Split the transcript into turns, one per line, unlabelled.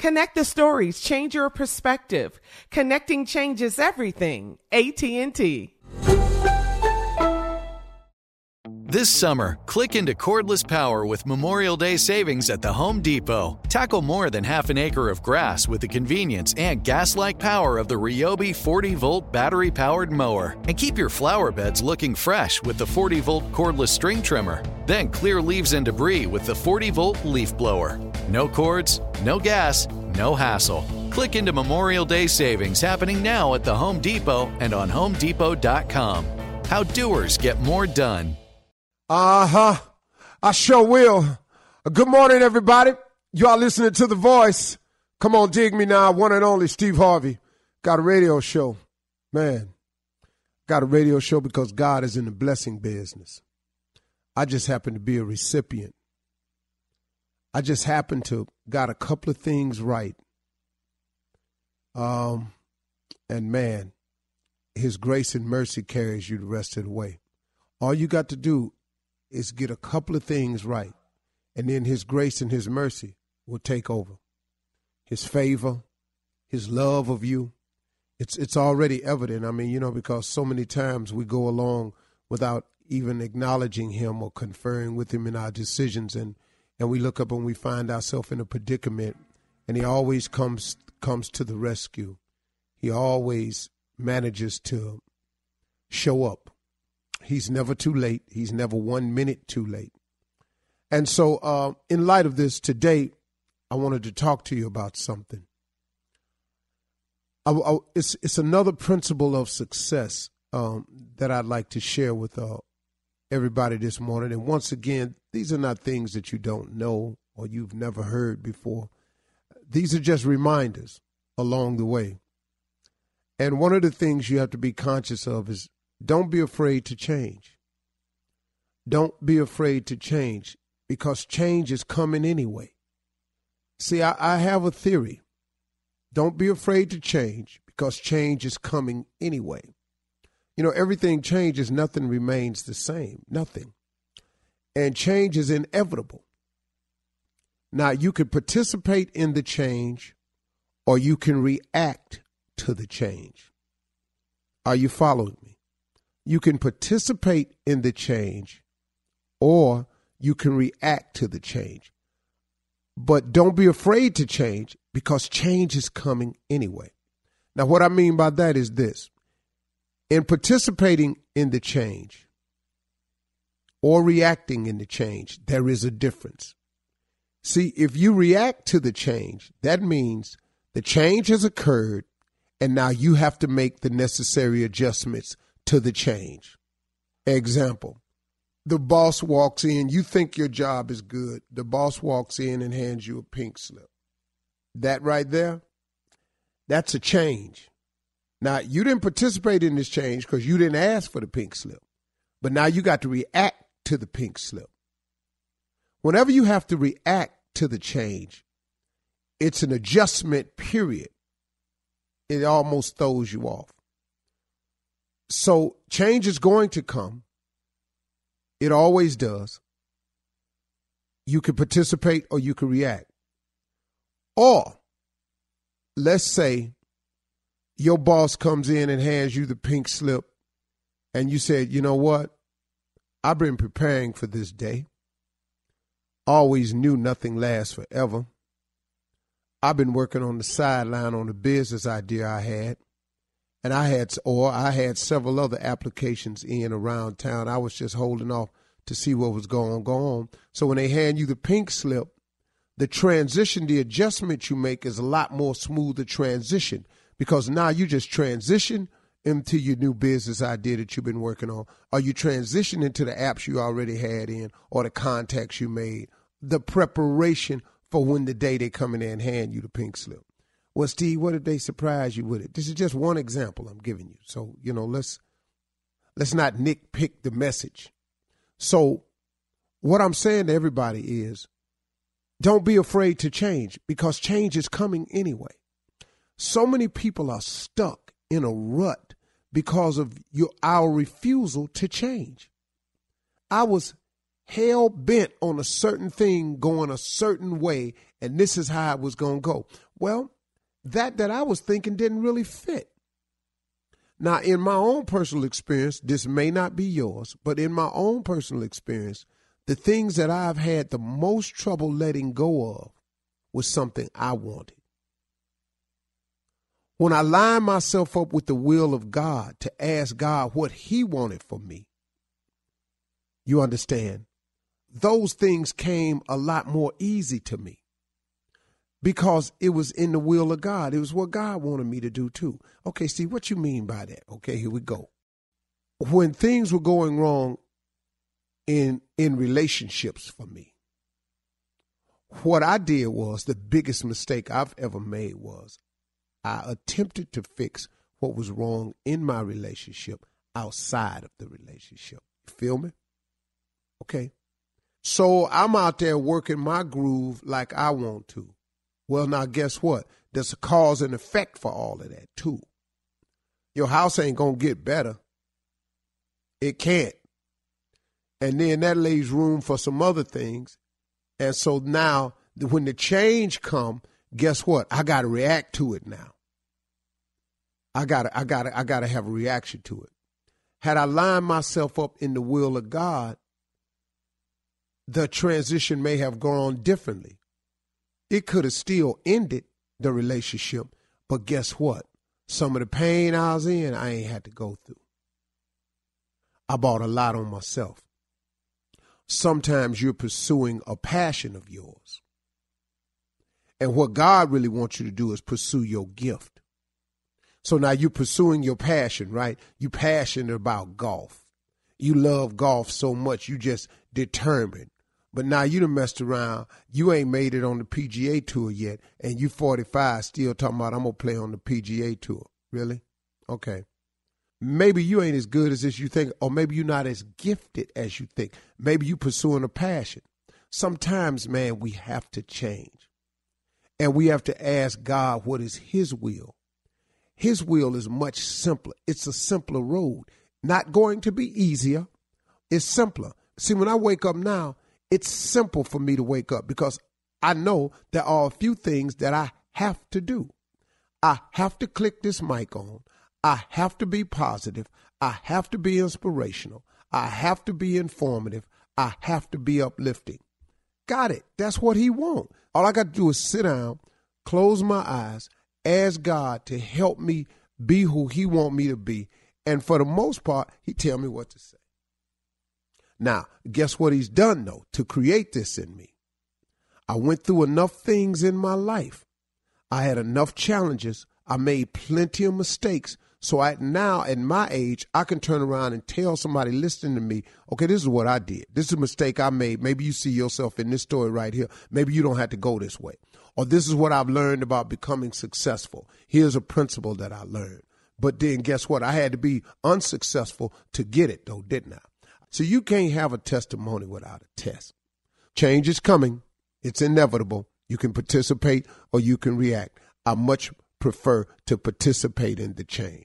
Connect the stories, change your perspective. Connecting changes everything. AT&T.
This summer, click into cordless power with Memorial Day savings at the Home Depot. Tackle more than half an acre of grass with the convenience and gas-like power of the Ryobi 40-volt battery-powered mower. And keep your flower beds looking fresh with the 40-volt cordless string trimmer. Then clear leaves and debris with the 40-volt leaf blower. No cords, no gas, no hassle. Click into Memorial Day savings happening now at the Home Depot and on HomeDepot.com. How doers get more done.
Uh huh. I sure will. Good morning, everybody. You are listening to The Voice. Come on, dig me now. One and only Steve Harvey. Got a radio show. Man, got a radio show because God is in the blessing business. I just happen to be a recipient. I just happened to got a couple of things right. Um, and man, His grace and mercy carries you the rest of the way. All you got to do is get a couple of things right, and then His grace and His mercy will take over. His favor, His love of you, it's it's already evident. I mean, you know, because so many times we go along without even acknowledging Him or conferring with Him in our decisions, and and we look up and we find ourselves in a predicament, and He always comes comes to the rescue. He always manages to show up. He's never too late. He's never one minute too late. And so, uh, in light of this, today, I wanted to talk to you about something. I, I, it's, it's another principle of success um, that I'd like to share with uh, everybody this morning. And once again, these are not things that you don't know or you've never heard before. These are just reminders along the way. And one of the things you have to be conscious of is don't be afraid to change. Don't be afraid to change because change is coming anyway. See, I, I have a theory. Don't be afraid to change because change is coming anyway. You know, everything changes, nothing remains the same. Nothing. And change is inevitable. Now, you can participate in the change or you can react to the change. Are you following me? You can participate in the change or you can react to the change. But don't be afraid to change because change is coming anyway. Now, what I mean by that is this in participating in the change, or reacting in the change, there is a difference. See, if you react to the change, that means the change has occurred and now you have to make the necessary adjustments to the change. Example the boss walks in, you think your job is good. The boss walks in and hands you a pink slip. That right there, that's a change. Now, you didn't participate in this change because you didn't ask for the pink slip, but now you got to react to the pink slip. Whenever you have to react to the change, it's an adjustment period. It almost throws you off. So, change is going to come it always does. You can participate or you can react. Or let's say your boss comes in and hands you the pink slip and you said, you know what? I've been preparing for this day. Always knew nothing lasts forever. I've been working on the sideline on the business idea I had and I had or I had several other applications in around town. I was just holding off to see what was going on. So when they hand you the pink slip, the transition, the adjustment you make is a lot more smoother transition because now you just transition into your new business idea that you've been working on, or you transition into the apps you already had in, or the contacts you made, the preparation for when the day they come in there and hand you the pink slip. Well, Steve, what did they surprise you with it? This is just one example I'm giving you. So, you know, let's let's not nitpick the message. So, what I'm saying to everybody is don't be afraid to change because change is coming anyway. So many people are stuck in a rut because of your our refusal to change. I was hell bent on a certain thing going a certain way and this is how it was going to go. Well, that that I was thinking didn't really fit. Now, in my own personal experience, this may not be yours, but in my own personal experience, the things that I've had the most trouble letting go of was something I wanted. When I lined myself up with the will of God to ask God what He wanted for me, you understand, those things came a lot more easy to me because it was in the will of God. It was what God wanted me to do too. Okay, see what you mean by that. Okay, here we go. When things were going wrong in in relationships for me, what I did was the biggest mistake I've ever made was I attempted to fix what was wrong in my relationship outside of the relationship. You feel me? Okay. So I'm out there working my groove like I want to. Well, now guess what? There's a cause and effect for all of that too. Your house ain't gonna get better. It can't. And then that leaves room for some other things. And so now when the change come, guess what? I gotta react to it now. I gotta I gotta I gotta have a reaction to it. Had I lined myself up in the will of God, the transition may have gone differently. It could have still ended the relationship, but guess what? Some of the pain I was in, I ain't had to go through. I bought a lot on myself. Sometimes you're pursuing a passion of yours. And what God really wants you to do is pursue your gift. So now you're pursuing your passion, right? You're passionate about golf. You love golf so much, you just determined but now you done messed around. You ain't made it on the PGA tour yet, and you 45 still talking about I'm gonna play on the PGA tour. Really? Okay. Maybe you ain't as good as this you think, or maybe you're not as gifted as you think. Maybe you pursuing a passion. Sometimes, man, we have to change. And we have to ask God what is his will. His will is much simpler. It's a simpler road. Not going to be easier. It's simpler. See, when I wake up now, it's simple for me to wake up because I know there are a few things that I have to do. I have to click this mic on. I have to be positive. I have to be inspirational. I have to be informative. I have to be uplifting. Got it. That's what he wants. All I got to do is sit down, close my eyes, ask God to help me be who he want me to be. And for the most part, he tell me what to say. Now, guess what he's done though to create this in me? I went through enough things in my life. I had enough challenges. I made plenty of mistakes. So I now at my age, I can turn around and tell somebody listening to me, okay, this is what I did. This is a mistake I made. Maybe you see yourself in this story right here. Maybe you don't have to go this way. Or this is what I've learned about becoming successful. Here's a principle that I learned. But then guess what? I had to be unsuccessful to get it though, didn't I? So you can't have a testimony without a test. Change is coming. It's inevitable. You can participate or you can react. I much prefer to participate in the change.